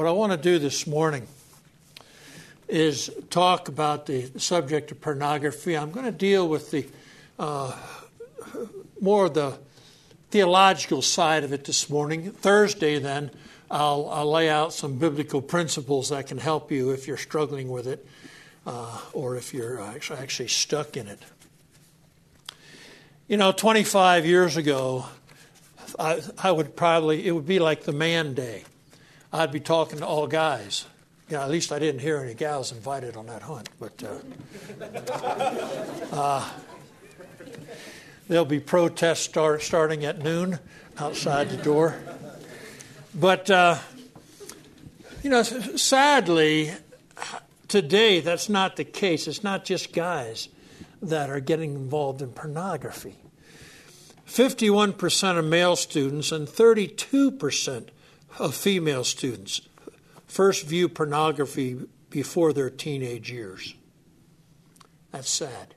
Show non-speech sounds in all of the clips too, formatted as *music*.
what I want to do this morning is talk about the subject of pornography. I'm going to deal with the uh, more of the theological side of it this morning. Thursday, then, I'll, I'll lay out some biblical principles that can help you if you're struggling with it uh, or if you're actually, actually stuck in it. You know, 25 years ago, I, I would probably, it would be like the man day. I'd be talking to all guys. Yeah, at least I didn't hear any gals invited on that hunt. But uh, uh, there'll be protests start, starting at noon outside the door. But, uh, you know, sadly, today that's not the case. It's not just guys that are getting involved in pornography. 51% of male students and 32% of female students first view pornography before their teenage years. That's sad.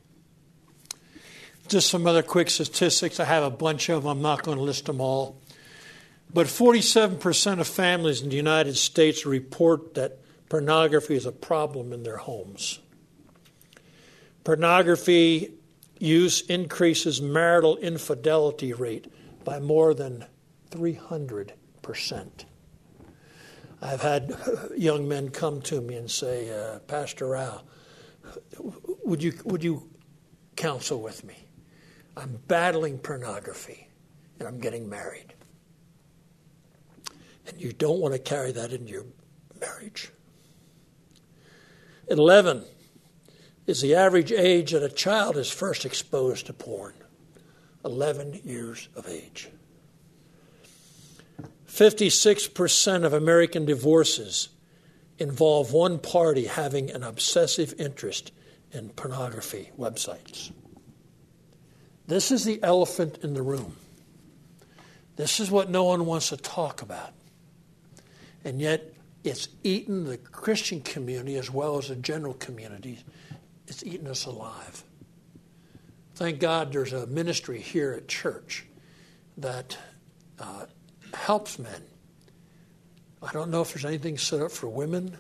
Just some other quick statistics. I have a bunch of them. I'm not going to list them all. But 47% of families in the United States report that pornography is a problem in their homes. Pornography use increases marital infidelity rate by more than 300%. I've had *laughs* young men come to me and say, uh, Pastor Rao, would you, would you counsel with me? I'm battling pornography and I'm getting married. And you don't want to carry that into your marriage. 11 is the average age that a child is first exposed to porn 11 years of age. 56% of American divorces involve one party having an obsessive interest in pornography websites. This is the elephant in the room. This is what no one wants to talk about. And yet, it's eaten the Christian community as well as the general community. It's eaten us alive. Thank God there's a ministry here at church that uh, helps men. I don't know if there's anything set up for women.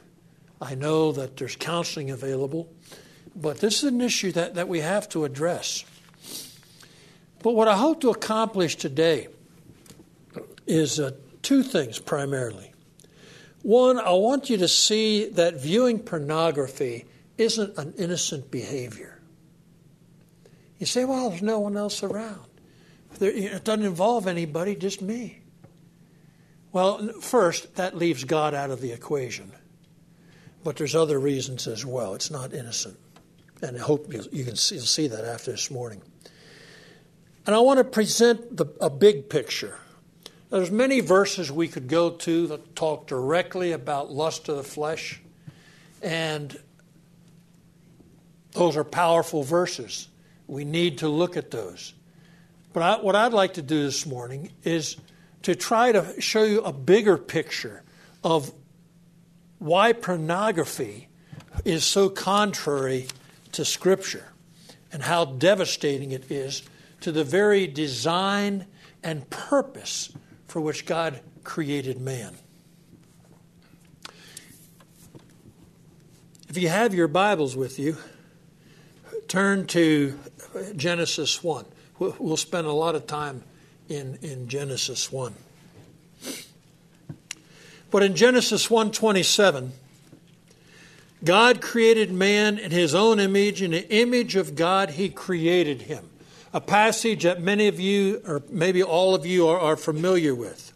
I know that there's counseling available. But this is an issue that, that we have to address. But what I hope to accomplish today is uh, two things primarily. One, I want you to see that viewing pornography isn't an innocent behavior. You say, well, there's no one else around. it doesn't involve anybody, just me. Well, first, that leaves God out of the equation. But there's other reasons as well. It's not innocent. And I hope you can see, see that after this morning. And I want to present the, a big picture. There's many verses we could go to that talk directly about lust of the flesh, and those are powerful verses. We need to look at those. But I, what I'd like to do this morning is to try to show you a bigger picture of why pornography is so contrary to Scripture and how devastating it is to the very design and purpose for which God created man. If you have your Bibles with you, turn to Genesis 1. We'll spend a lot of time in, in Genesis 1. But in Genesis 1:27, God created man in his own image, in the image of God he created him. A passage that many of you, or maybe all of you, are, are familiar with.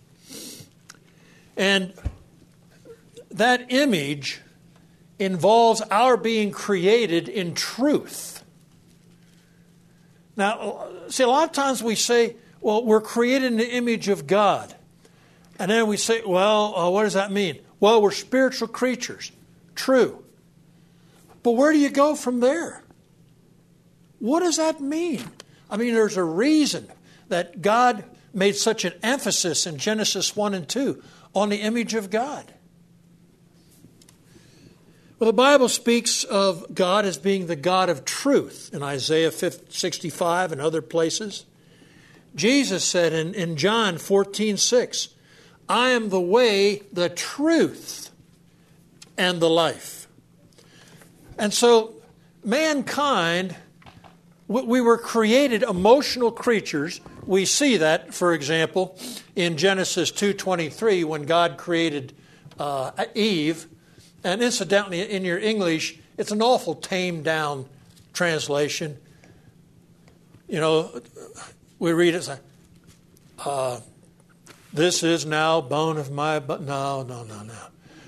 And that image involves our being created in truth. Now, see, a lot of times we say, well, we're created in the image of God. And then we say, well, uh, what does that mean? Well, we're spiritual creatures. True. But where do you go from there? What does that mean? I mean, there's a reason that God made such an emphasis in Genesis 1 and 2 on the image of God. Well, the Bible speaks of God as being the God of truth in Isaiah 65 and other places. Jesus said in, in John 14, 6, I am the way, the truth, and the life. And so, mankind, we were created emotional creatures. We see that, for example, in Genesis 2:23 when God created uh, Eve. And incidentally, in your English, it's an awful tamed down translation. You know, we read it, uh, this is now bone of my bone. No, no, no, no.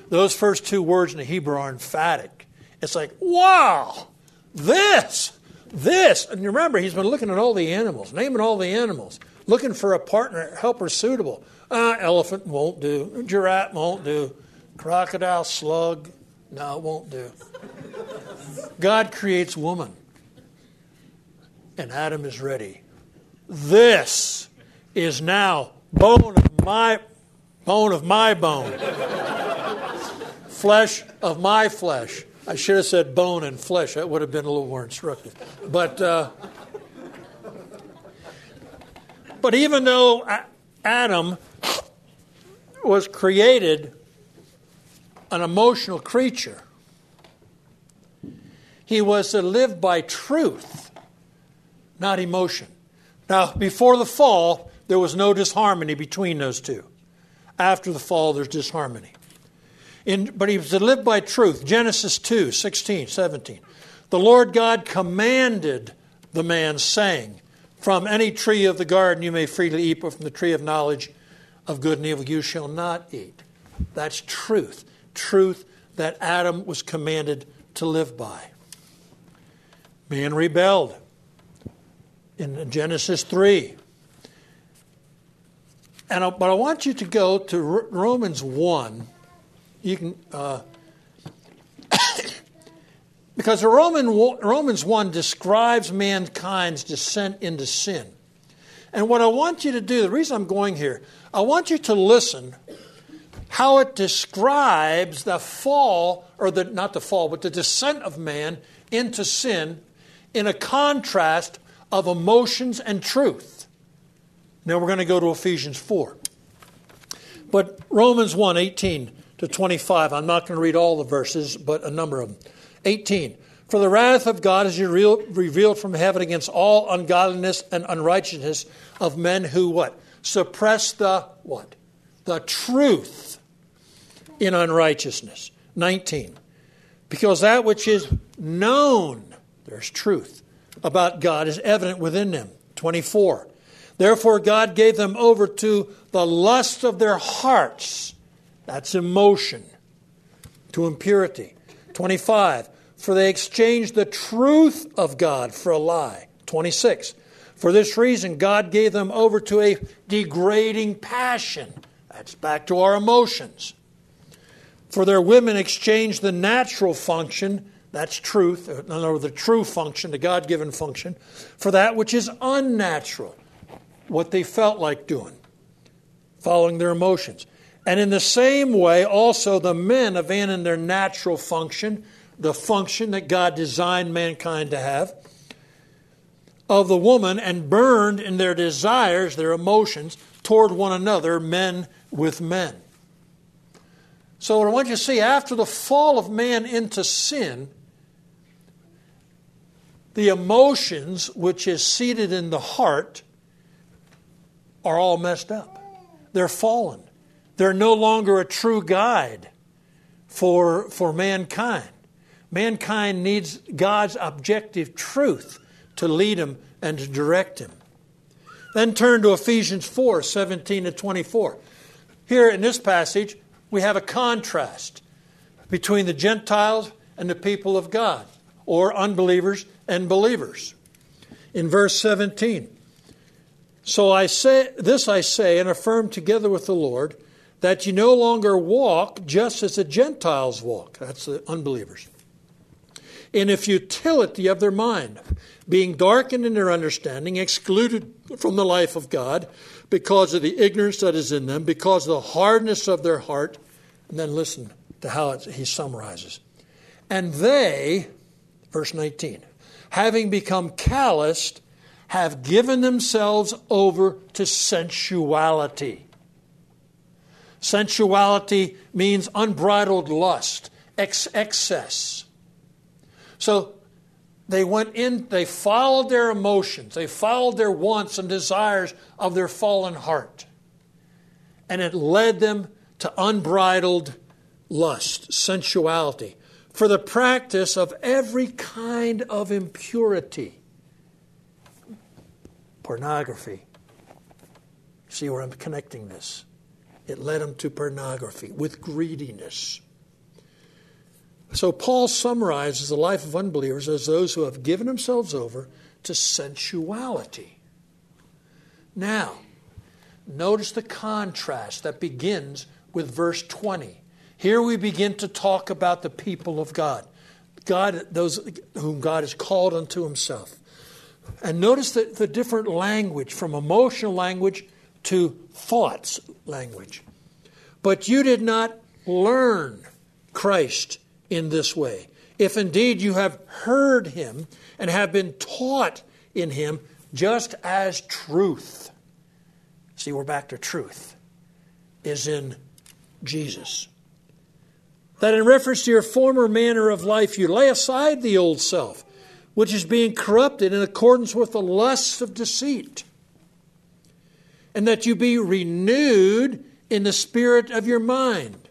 Those first two words in the Hebrew are emphatic. It's like, wow, this, this. And remember, he's been looking at all the animals, naming all the animals, looking for a partner, helper suitable. Uh, elephant won't do. Giraffe won't do. Crocodile, slug, no, it won't do. God creates woman, and Adam is ready. This is now bone of my bone of my bone, flesh of my flesh. I should have said bone and flesh. That would have been a little more instructive. But uh, but even though Adam was created an emotional creature, he was to live by truth, not emotion. Now, before the fall, there was no disharmony between those two. After the fall, there's disharmony. In, but he was to live by truth. Genesis 2 16, 17. The Lord God commanded the man, saying, From any tree of the garden you may freely eat, but from the tree of knowledge of good and evil you shall not eat. That's truth. Truth that Adam was commanded to live by. Man rebelled in Genesis 3. And I, but I want you to go to Romans 1. You can, uh, *coughs* because Roman, Romans 1 describes mankind's descent into sin. And what I want you to do, the reason I'm going here, I want you to listen how it describes the fall, or the, not the fall, but the descent of man into sin in a contrast of emotions and truth. Now we're going to go to Ephesians 4. But Romans 1 18 to 25, I'm not going to read all the verses, but a number of them. 18. For the wrath of God is revealed from heaven against all ungodliness and unrighteousness of men who what? Suppress the what? The truth in unrighteousness. 19. Because that which is known, there's truth, about God is evident within them. 24. Therefore, God gave them over to the lust of their hearts. That's emotion, to impurity. 25. For they exchanged the truth of God for a lie. 26. For this reason, God gave them over to a degrading passion. That's back to our emotions. For their women exchanged the natural function, that's truth, uh, other words, the true function, the God given function, for that which is unnatural what they felt like doing, following their emotions. And in the same way, also the men abandoned their natural function, the function that God designed mankind to have, of the woman, and burned in their desires, their emotions, toward one another, men with men. So, what I want you to see after the fall of man into sin, the emotions which is seated in the heart are all messed up. They're fallen. They're no longer a true guide for, for mankind. Mankind needs God's objective truth to lead him and to direct him. Then turn to Ephesians 4 17 to 24. Here in this passage, we have a contrast between the Gentiles and the people of God, or unbelievers and believers. In verse 17, so I say this I say and affirm together with the Lord that you no longer walk just as the Gentiles walk. That's the unbelievers. In the futility of their mind, being darkened in their understanding, excluded from the life of God because of the ignorance that is in them, because of the hardness of their heart. And then listen to how he summarizes. And they, verse 19, having become calloused, have given themselves over to sensuality. Sensuality means unbridled lust ex- excess. So they went in, they followed their emotions, they followed their wants and desires of their fallen heart. And it led them to unbridled lust, sensuality, for the practice of every kind of impurity. Pornography. See where I'm connecting this? It led them to pornography with greediness. So Paul summarizes the life of unbelievers as those who have given themselves over to sensuality. Now, notice the contrast that begins with verse 20. Here we begin to talk about the people of God. God, those whom God has called unto himself. And notice the, the different language from emotional language to thoughts language. But you did not learn Christ in this way. If indeed you have heard him and have been taught in him just as truth, see, we're back to truth, is in Jesus. That in reference to your former manner of life, you lay aside the old self, which is being corrupted in accordance with the lusts of deceit, and that you be renewed in the spirit of your mind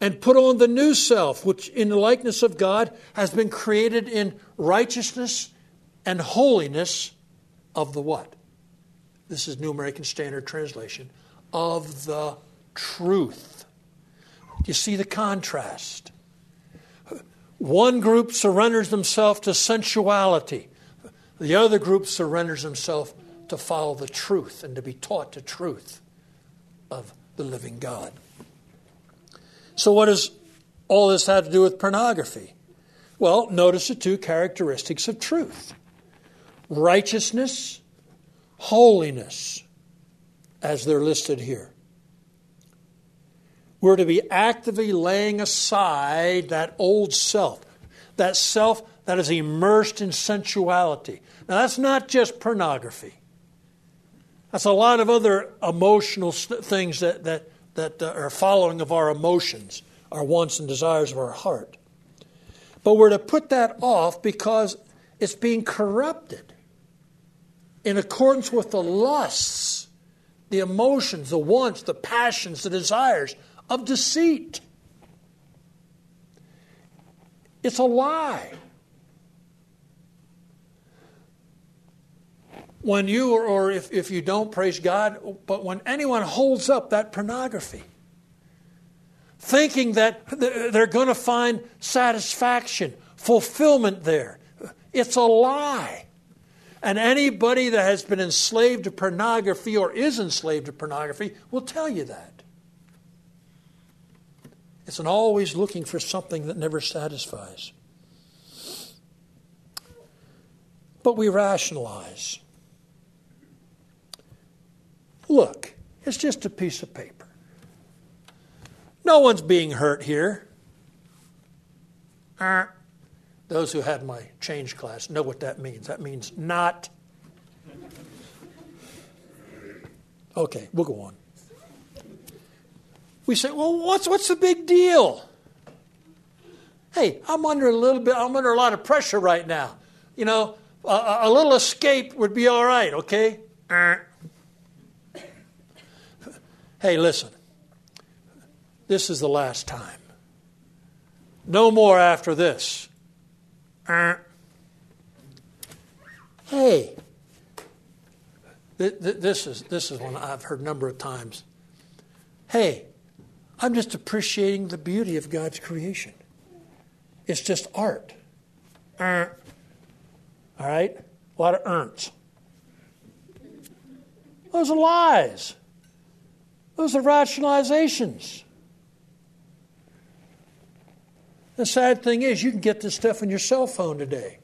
and put on the new self, which in the likeness of God has been created in righteousness and holiness of the what? This is New American Standard Translation of the truth. You see the contrast. One group surrenders themselves to sensuality. The other group surrenders themselves to follow the truth and to be taught the truth of the living God. So, what does all this have to do with pornography? Well, notice the two characteristics of truth righteousness, holiness, as they're listed here. We're to be actively laying aside that old self, that self that is immersed in sensuality. Now, that's not just pornography. That's a lot of other emotional things that, that that uh, are following of our emotions, our wants and desires of our heart. But we're to put that off because it's being corrupted in accordance with the lusts, the emotions, the wants, the passions, the desires of deceit. It's a lie. when you, or if, if you don't, praise God, but when anyone holds up that pornography, thinking that they're going to find satisfaction, fulfillment there, it's a lie. And anybody that has been enslaved to pornography or is enslaved to pornography will tell you that. It's an always looking for something that never satisfies. But we rationalize. Look, it's just a piece of paper. No one's being hurt here. Uh, those who had my change class know what that means. That means not. Okay, we'll go on. We say, well, what's, what's the big deal? Hey, I'm under a little bit, I'm under a lot of pressure right now. You know, a, a little escape would be all right, okay? *laughs* Hey, listen, this is the last time. No more after this. *laughs* Hey, th- th- this is this is one I've heard a number of times. Hey, I'm just appreciating the beauty of God's creation. It's just art. Uh, all right, a lot of ernts. Those are lies. Those are rationalizations. The sad thing is, you can get this stuff on your cell phone today.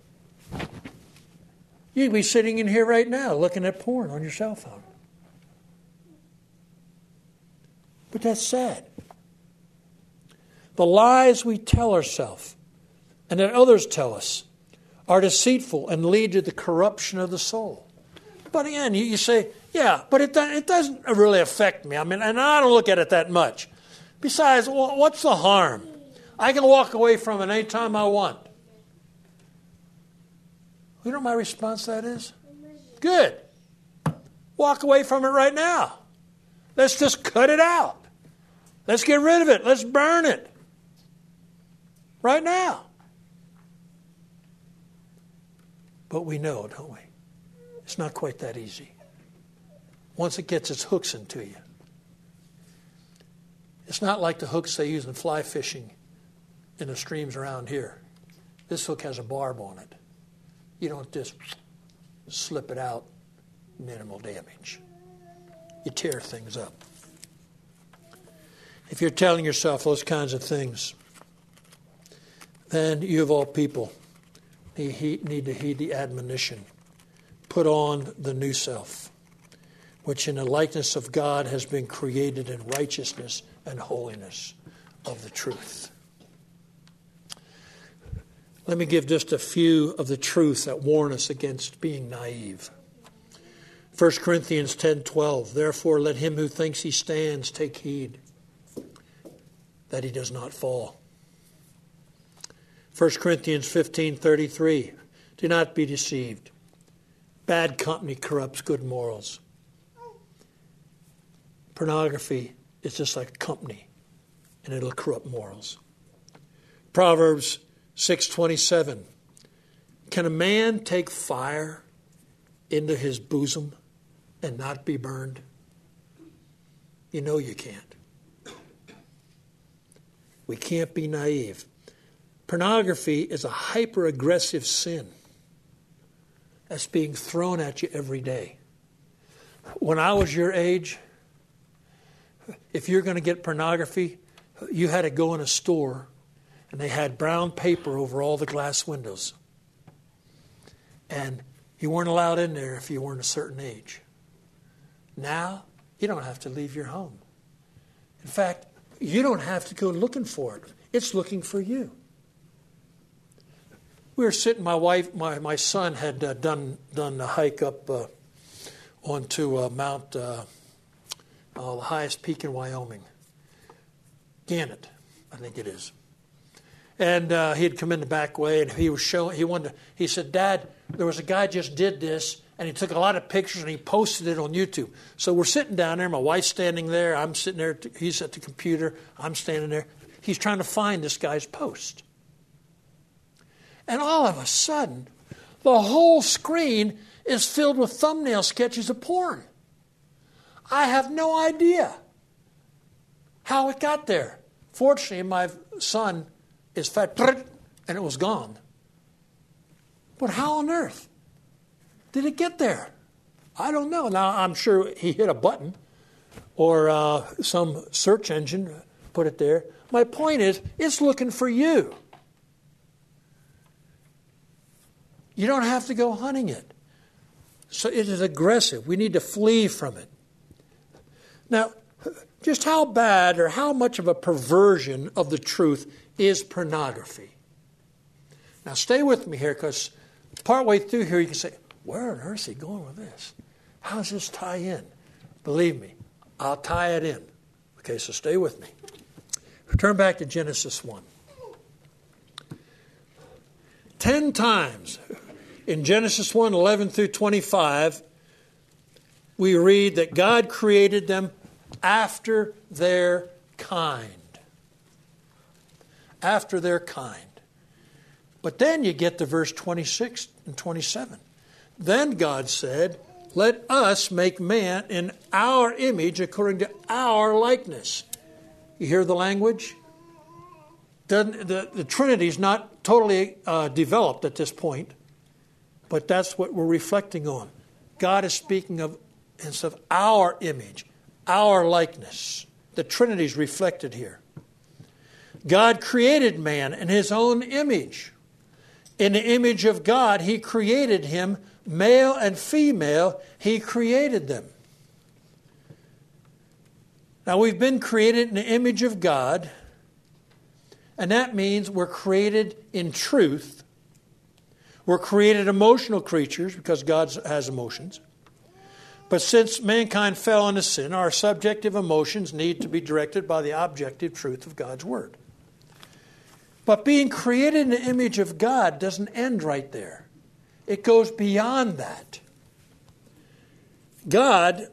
You can be sitting in here right now looking at porn on your cell phone. But that's sad. The lies we tell ourselves and that others tell us are deceitful and lead to the corruption of the soul. But again, you, say, yeah, but it, it doesn't really affect me. I mean, and I don't look at it that much. Besides, what's the harm? I can walk away from it anytime I want. You know what my response that is? Good. Walk away from it right now. Let's just cut it out. Let's get rid of it. Let's burn it. Right now. But we know, don't we? It's not quite that easy. Once it gets its hooks into you, it's not like the hooks they use in fly fishing in the streams around here. This hook has a barb on it. You don't just slip it out, minimal damage. You tear things up. If you're telling yourself those kinds of things, then you of all people need to heed the admonition. Put on the new self, which in the likeness of God has been created in righteousness and holiness of the truth. Let me give just a few of the truths that warn us against being naive. 1 Corinthians 10:12 Therefore let him who thinks he stands take heed that he does not fall. 1 Corinthians 15:33 Do not be deceived. Bad company corrupts good morals. Pornography is just like company and it'll corrupt morals. Proverbs 6:27 Can a man take fire into his bosom and not be burned? You know you can't. We can't be naive. Pornography is a hyper aggressive sin that's being thrown at you every day. When I was your age, if you're going to get pornography, you had to go in a store and they had brown paper over all the glass windows. And you weren't allowed in there if you weren't a certain age. Now, you don't have to leave your home. In fact, you don't have to go looking for it, it's looking for you. We were sitting, my wife, my, my son had uh, done, done a hike up uh, onto uh, Mount, uh, uh, the highest peak in Wyoming, Gannett, I think it is. And uh, he had come in the back way and he was showing, he wanted to, he said, Dad, there was a guy just did this and he took a lot of pictures and he posted it on YouTube. So we're sitting down there. My wife's standing there. I'm sitting there. He's at the computer. I'm standing there. He's trying to find this guy's post. And all of a sudden, the whole screen is filled with thumbnail sketches of porn. I have no idea how it got there. Fortunately, my son is fat, *laughs* and it was gone. But how on earth? did it get there? I don't know. Now, I'm sure he hit a button or uh, some search engine put it there. My point is, it's looking for you. You don't have to go hunting it. So it is aggressive. We need to flee from it. Now, just how bad or how much of a perversion of the truth is pornography? Now, stay with me here because partway through here you can say, where on earth is he going with this? How does this tie in? Believe me, I'll tie it in. Okay, so stay with me. Turn back to Genesis 1. Ten times in Genesis 1 11 through 25, we read that God created them after their kind. After their kind. But then you get to verse 26 and 27. Then God said, Let us make man in our image according to our likeness. You hear the language? The, the, Trinity is not totally uh, developed at this point, but that's what we're reflecting on. God is speaking of, of our image, our likeness. The Trinity is reflected here. God created man in his own image. In the image of God, he created him Male and female, He created them. Now, we've been created in the image of God, and that means we're created in truth. We're created emotional creatures because God has emotions. But since mankind fell into sin, our subjective emotions need to be directed by the objective truth of God's Word. But being created in the image of God doesn't end right there, it goes beyond that. God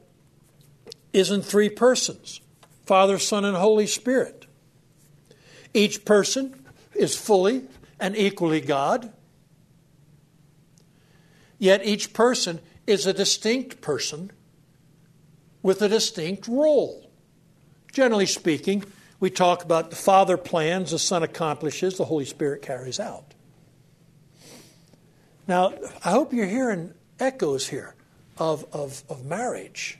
is in three persons Father, Son, and Holy Spirit. Each person is fully and equally God. Yet each person is a distinct person with a distinct role. Generally speaking, we talk about the Father plans, the Son accomplishes, the Holy Spirit carries out. Now, I hope you're hearing echoes here of, of, of marriage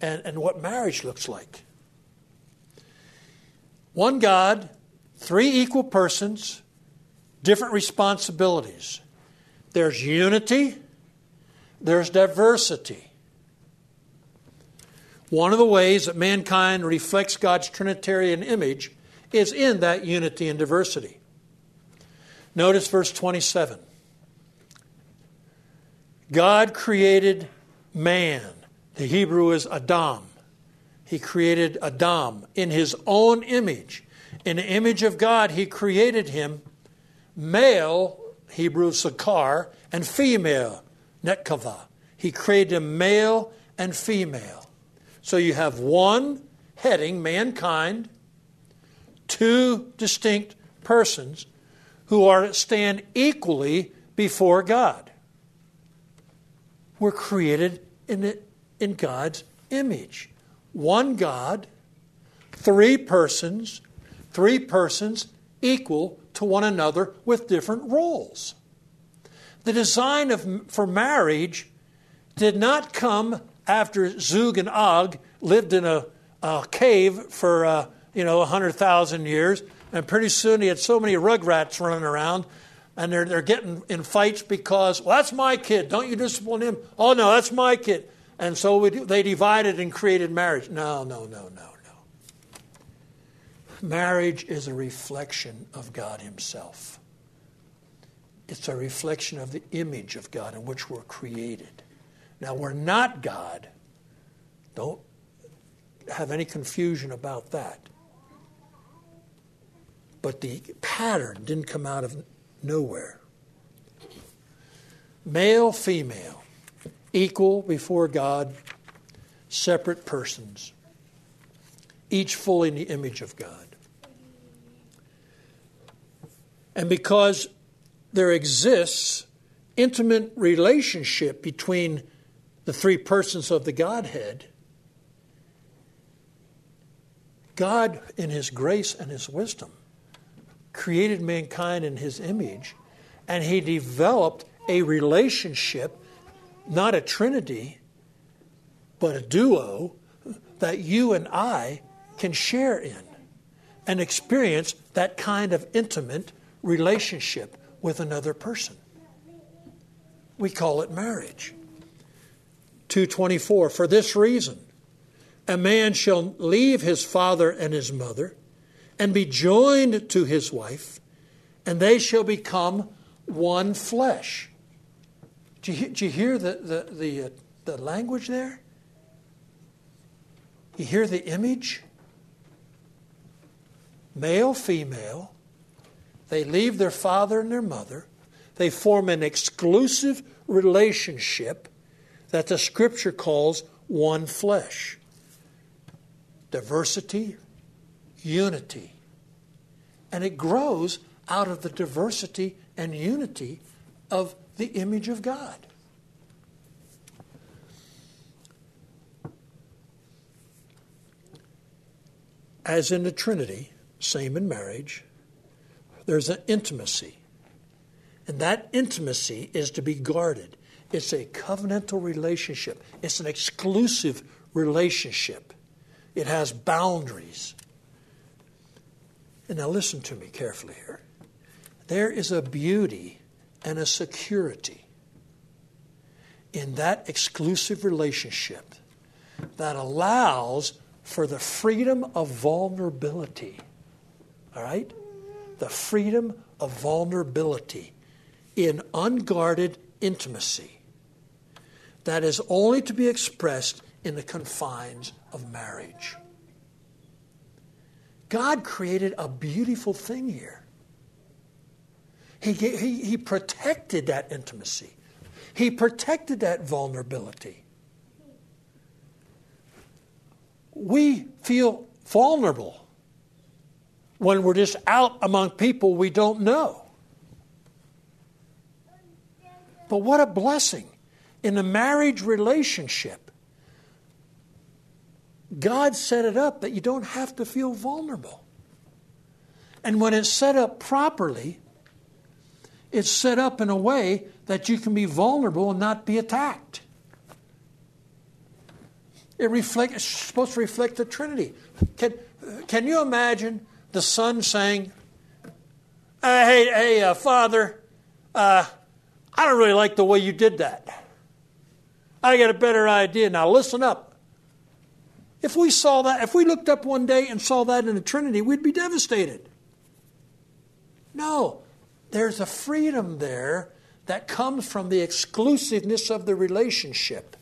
and, and what marriage looks like. One God, three equal persons, different responsibilities. There's unity, there's diversity. One of the ways that mankind reflects God's Trinitarian image is in that unity and diversity. Notice verse 27. God created man. The Hebrew is Adam. He created Adam in his own image. In the image of God, he created him male, Hebrew Sakar, and female, Netkava. He created male and female. So you have one heading, mankind, two distinct persons who are stand equally before God. We're created in, the, in God's image. One God, three persons, three persons equal to one another with different roles. The design of, for marriage did not come after Zug and Og lived in a, a cave for uh, you know 100,000 years, and pretty soon he had so many rugrats running around, and they're, they're getting in fights because, well, that's my kid. Don't you discipline him? Oh, no, that's my kid. And so we, they divided and created marriage. No, no, no, no. No. Marriage is a reflection of God Himself. It's a reflection of the image of God in which we're created. Now, we're not God. Don't have any confusion about that. But the pattern didn't come out of nowhere. Male, female, equal before God, separate persons, each fully in the image of God. And because there exists intimate relationship between the three persons of the Godhead, God, in His grace and His wisdom, created mankind in His image, and He developed a relationship, not a trinity, but a duo that you and I can share in and experience that kind of intimate relationship with another person. We call it marriage. 224 For this reason, a man shall leave his father and his mother and be joined to his wife, and they shall become one flesh. Do you, do you hear the, the, the, uh, the language there? You hear the image? Male, female, they leave their father and their mother. They form an exclusive relationship that the scripture calls one flesh. Diversity, unity. And it grows out of the diversity and unity of the image of God. As in the Trinity, same in marriage, there's an intimacy. And that intimacy is to be guarded. It's a covenantal relationship, it's an exclusive relationship. It has boundaries. And now listen to me carefully here. There is a beauty and a security in that exclusive relationship that allows for the freedom of vulnerability. All right? The freedom of vulnerability in unguarded intimacy that is only to be expressed in the confines of marriage. God created a beautiful thing here. He, he, he protected that intimacy, he protected that vulnerability. We feel vulnerable when we're just out among people we don't know. But what a blessing in a marriage relationship. God set it up that you don't have to feel vulnerable. And when it's set up properly, it's set up in a way that you can be vulnerable and not be attacked. It reflect, it's supposed to reflect the Trinity. Can, can you imagine the son saying, uh, Hey, hey, uh, Father, uh, I don't really like the way you did that. I got a better idea. Now listen up. If we saw that, if we looked up one day and saw that in the Trinity, we'd be devastated. No, there's a freedom there that comes from the exclusiveness of the relationship.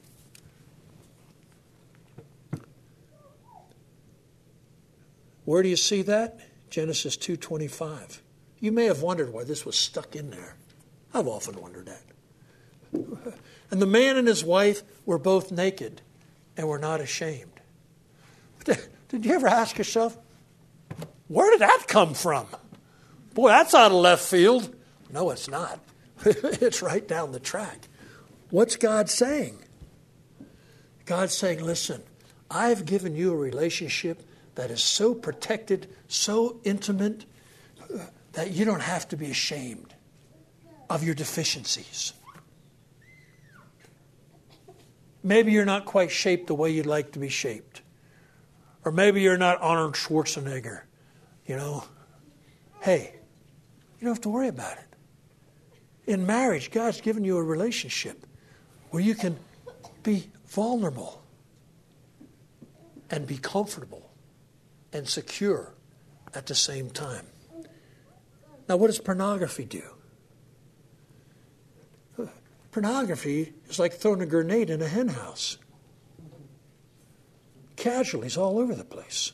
Where do you see that? Genesis 2:25. You may have wondered why this was stuck in there. I've often wondered that. *laughs* And the man and his wife were both naked and were not ashamed. Did you ever ask yourself, where did that come from? Boy, that's out of left field. No, it's not. *laughs* it's right down the track. What's God saying? God's saying, listen, I've given you a relationship that is so protected, so intimate, uh, that you don't have to be ashamed of your deficiencies. Maybe you're not quite shaped the way you'd like to be shaped. Or maybe you're not Arnold Schwarzenegger. You know, hey, you don't have to worry about it. In marriage, God's given you a relationship where you can be vulnerable and be comfortable and secure at the same time. Now, what does pornography do? Pornography is like throwing a grenade in a henhouse. Casualties all over the place.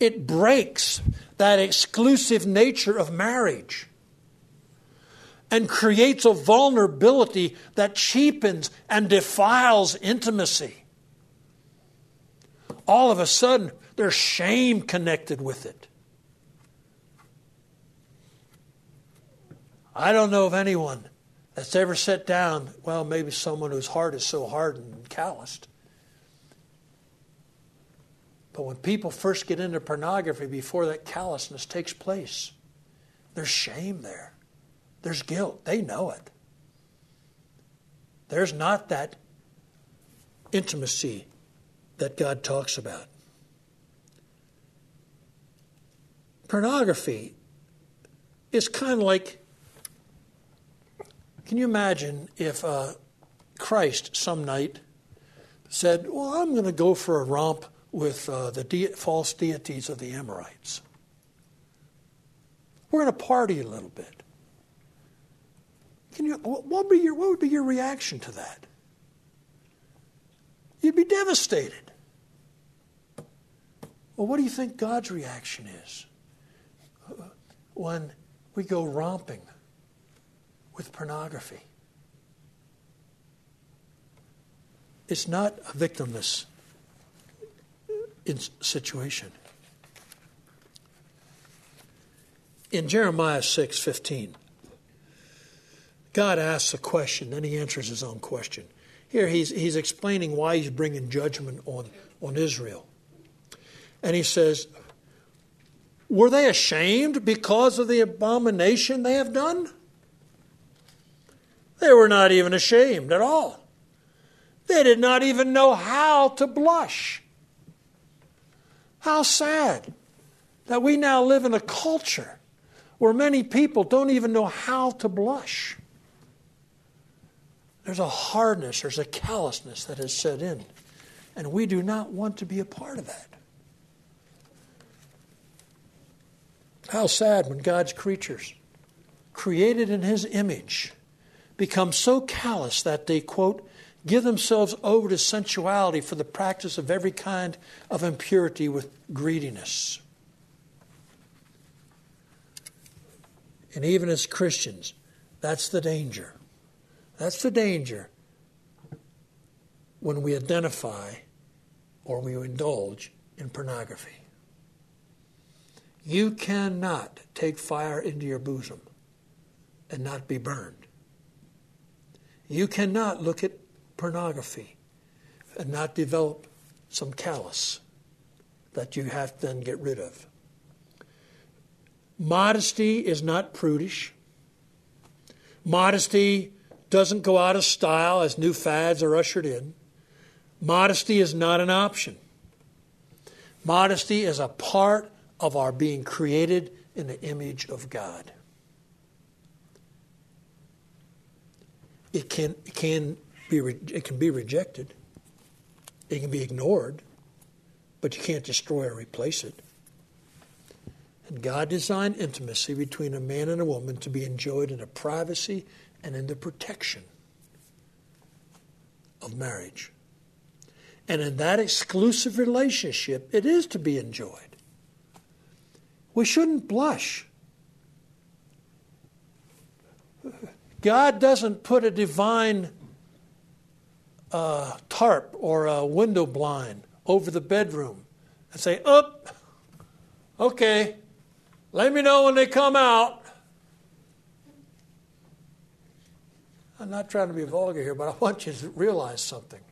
It breaks that exclusive nature of marriage and creates a vulnerability that cheapens and defiles intimacy. All of a sudden, there's shame connected with it. I don't know of anyone that's ever sat down, well, maybe someone whose heart is so hardened and calloused. But when people first get into pornography, before that callousness takes place, there's shame there. There's guilt. They know it. There's not that intimacy that God talks about. Pornography is kind of like can you imagine if uh, Christ some night said, Well, I'm going to go for a romp with uh, the de- false deities of the Amorites? We're going to party a little bit. Can you, what, would be your, what would be your reaction to that? You'd be devastated. Well, what do you think God's reaction is when we go romping with pornography. It's not a victimless situation. In Jeremiah 6:15, God asks a question, then he answers his own question. Here he's, he's explaining why he's bringing judgment on, on Israel. And he says, Were they ashamed because of the abomination they have done? They were not even ashamed at all. They did not even know how to blush. How sad that we now live in a culture where many people don't even know how to blush. There's a hardness, there's a callousness that has set in, and we do not want to be a part of that. How sad when God's creatures, created in His image, become so callous that they, quote, give themselves over to sensuality for the practice of every kind of impurity with greediness. And even as Christians, that's the danger. That's the danger when we identify or we indulge in pornography. You cannot take fire into your bosom and not be burned. You cannot look at pornography and not develop some callus that you have to then get rid of. Modesty is not prudish. Modesty doesn't go out of style as new fads are ushered in. Modesty is not an option. Modesty is a part of our being created in the image of God. It can, it can, be, it can be rejected, it can be ignored, but you can't destroy or replace it. And God designed intimacy between a man and a woman to be enjoyed in the privacy and in the protection of marriage. And in that exclusive relationship, it is to be enjoyed. We shouldn't blush. God doesn't put a divine uh, tarp or a window blind over the bedroom and say, Up, okay, let me know when they come out. I'm not trying to be vulgar here, but I want you to realize something.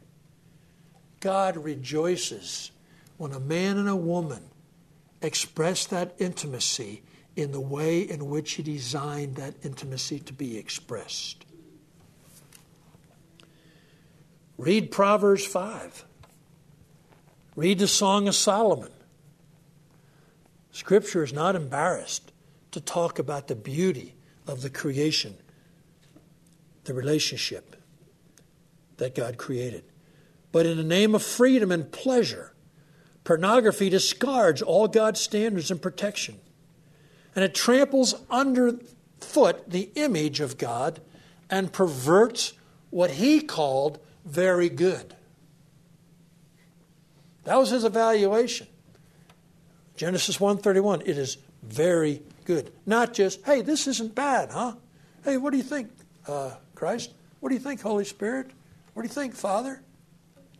God rejoices when a man and a woman express that intimacy in the way in which He designed that intimacy to be expressed. Read Proverbs 5. Read the Song of Solomon. Scripture is not embarrassed to talk about the beauty of the creation, the relationship that God created. But in the name of freedom and pleasure, pornography discards all God's standards and protection. And it tramples underfoot the image of God and perverts what he called very good. That was his evaluation. Genesis 1:31 it is very good. Not just, "Hey, this isn't bad, huh? Hey, what do you think, uh, Christ? What do you think, Holy Spirit? What do you think, Father?"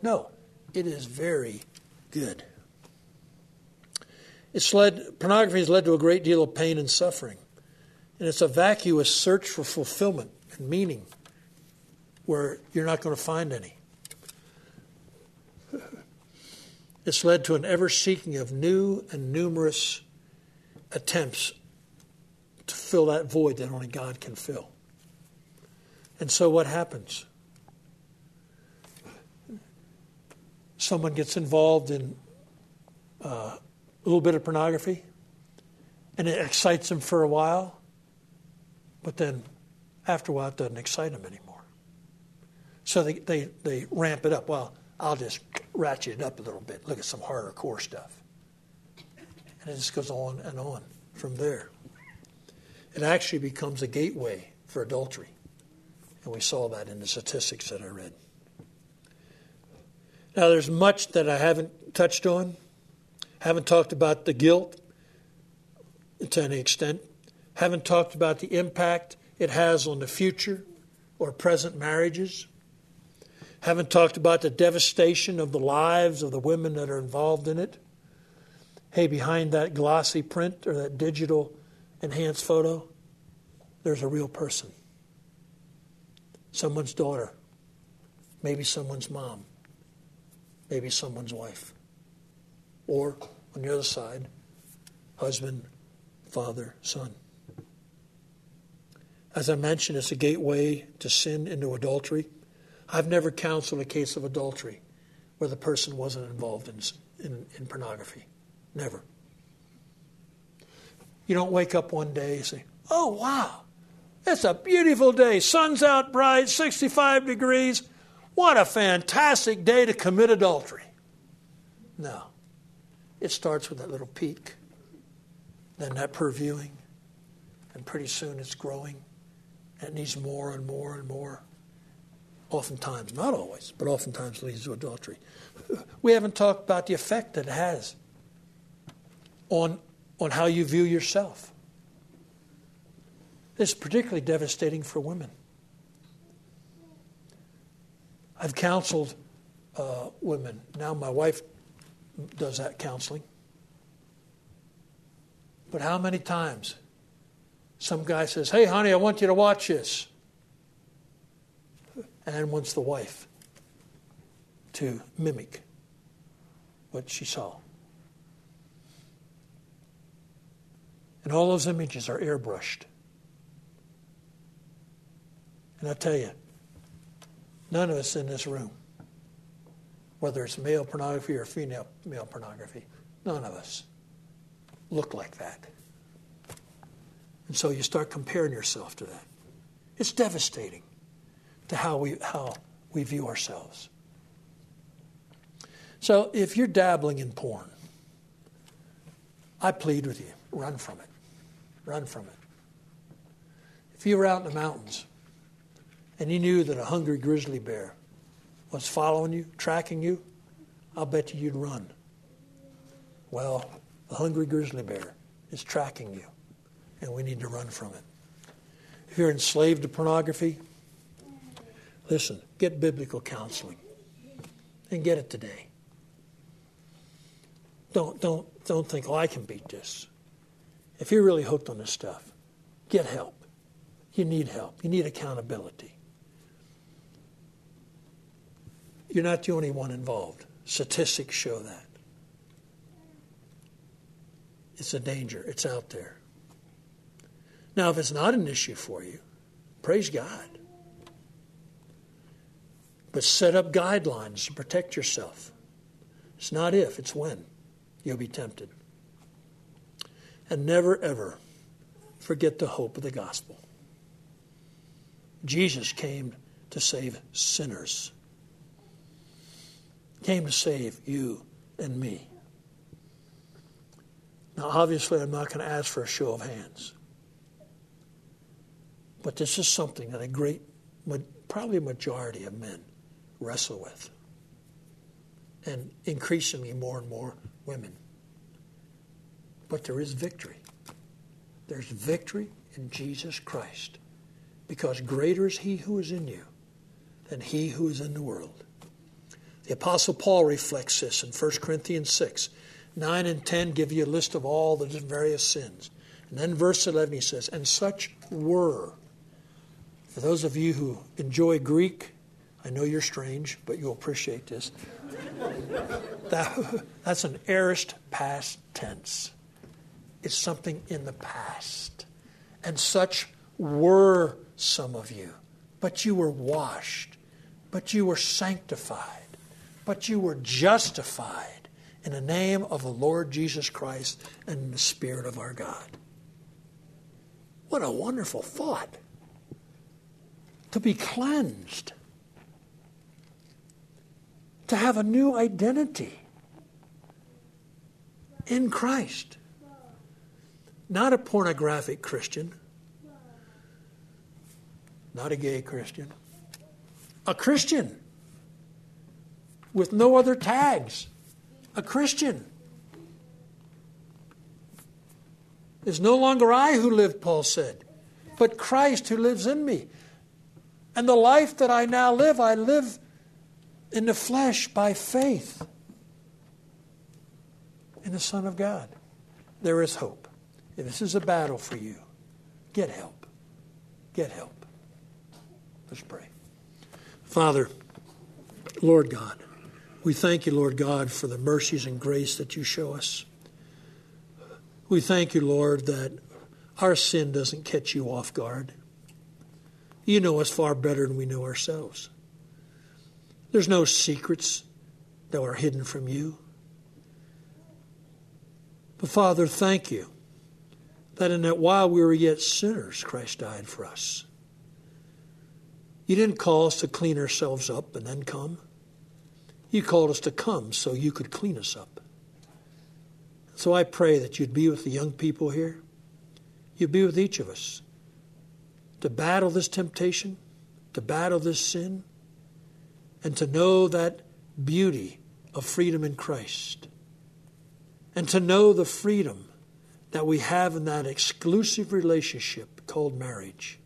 No, it is very good. It's led pornography has led to a great deal of pain and suffering. And it's a vacuous search for fulfillment and meaning where you're not going to find any. It's led to an ever seeking of new and numerous attempts to fill that void that only God can fill. And so what happens? Someone gets involved in uh, little bit of pornography, and it excites them for a while, but then after a while it doesn't excite them anymore. So they, they, they ramp it up. Well, I'll just ratchet it up a little bit, look at some harder core stuff. And it just goes on and on from there. It actually becomes a gateway for adultery. And we saw that in the statistics that I read. Now, there's much that I haven't touched on. Haven't talked about the guilt to any extent. Haven't talked about the impact it has on the future or present marriages. Haven't talked about the devastation of the lives of the women that are involved in it. Hey, behind that glossy print or that digital enhanced photo, there's a real person. Someone's daughter, maybe someone's mom, maybe someone's wife. Or on the other side, husband, father, son. As I mentioned, it's a gateway to sin into adultery. I've never counseled a case of adultery where the person wasn't involved in, in, in pornography. Never. You don't wake up one day and say, oh, wow, it's a beautiful day. Sun's out bright, 65 degrees. What a fantastic day to commit adultery. No. It starts with that little peek, then that purviewing, and pretty soon it's growing. And it needs more and more and more oftentimes, not always, but oftentimes leads to adultery. *laughs* We haven't talked about the effect that it has on, on how you view yourself. This is particularly devastating for women. I've counseled uh, women. Now my wife does that counseling. But how many times some guy says, Hey, honey, I want you to watch this. And wants the wife to mimic what she saw. And all those images are airbrushed. And I tell you, none of us in this room, whether it's male pornography or female male pornography, none of us look like that. And so you start comparing yourself to that. It's devastating to how we, how we view ourselves. So if you're dabbling in porn, I plead with you run from it. Run from it. If you were out in the mountains and you knew that a hungry grizzly bear was following you, tracking you, I'll bet you you'd run. Well, the hungry grizzly bear is tracking you, and we need to run from it. If you're enslaved to pornography, listen, get biblical counseling and get it today. Don't, don't, don't think, oh, I can beat this. If you're really hooked on this stuff, get help. You need help. You need accountability. You're not the only one involved. Statistics show that. It's a danger. It's out there. Now, if it's not an issue for you, praise God. But set up guidelines to protect yourself. It's not if, it's when you'll be tempted. And never, ever forget the hope of the gospel. Jesus came to save sinners, came to save you and me. Now, obviously, I'm not going to ask for a show of hands. But this is something that a great, probably a majority of men wrestle with. And increasingly more and more women. But there is victory. There's victory in Jesus Christ. Because greater is he who is in you than he who is in the world. The Apostle Paul reflects this in 1 Corinthians 6. 9 and 10 give you a list of all the various sins. And then verse 11 he says, And such were. For those of you who enjoy Greek, I know you're strange, but you'll appreciate this. *laughs* that, that's an aorist past tense. It's something in the past. And such were some of you. But you were washed, but you were sanctified, but you were justified in the name of the Lord Jesus Christ and in the Spirit of our God. What a wonderful thought. To be cleansed, to have a new identity in Christ. Not a pornographic Christian, not a gay Christian, a Christian with no other tags a Christian. It's no longer I who live, Paul said, but Christ who lives in me. And the life that I now live, I live in the flesh by faith in the Son of God. There is hope. If this is a battle for you, get help. Get help. Let's pray. Father, Lord God, we thank you, Lord God, for the mercies and grace that you show us. We thank you, Lord, that our sin doesn't catch you off guard. You know us far better than we know ourselves. There's no secrets that are hidden from you. But Father, thank you that in that while we were yet sinners, Christ died for us. You didn't call us to clean ourselves up and then come. You called us to come so you could clean us up. So I pray that you'd be with the young people here. You'd be with each of us to battle this temptation, to battle this sin, and to know that beauty of freedom in Christ. And to know the freedom that we have in that exclusive relationship called marriage,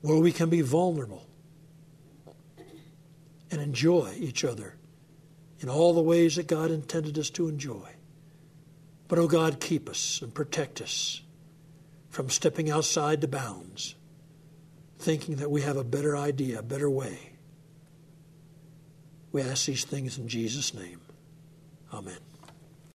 where we can be vulnerable and enjoy each other in all the ways that God intended us to enjoy. But, oh God, keep us and protect us from stepping outside the bounds, thinking that we have a better idea, a better way. We ask these things in Jesus' name. Amen.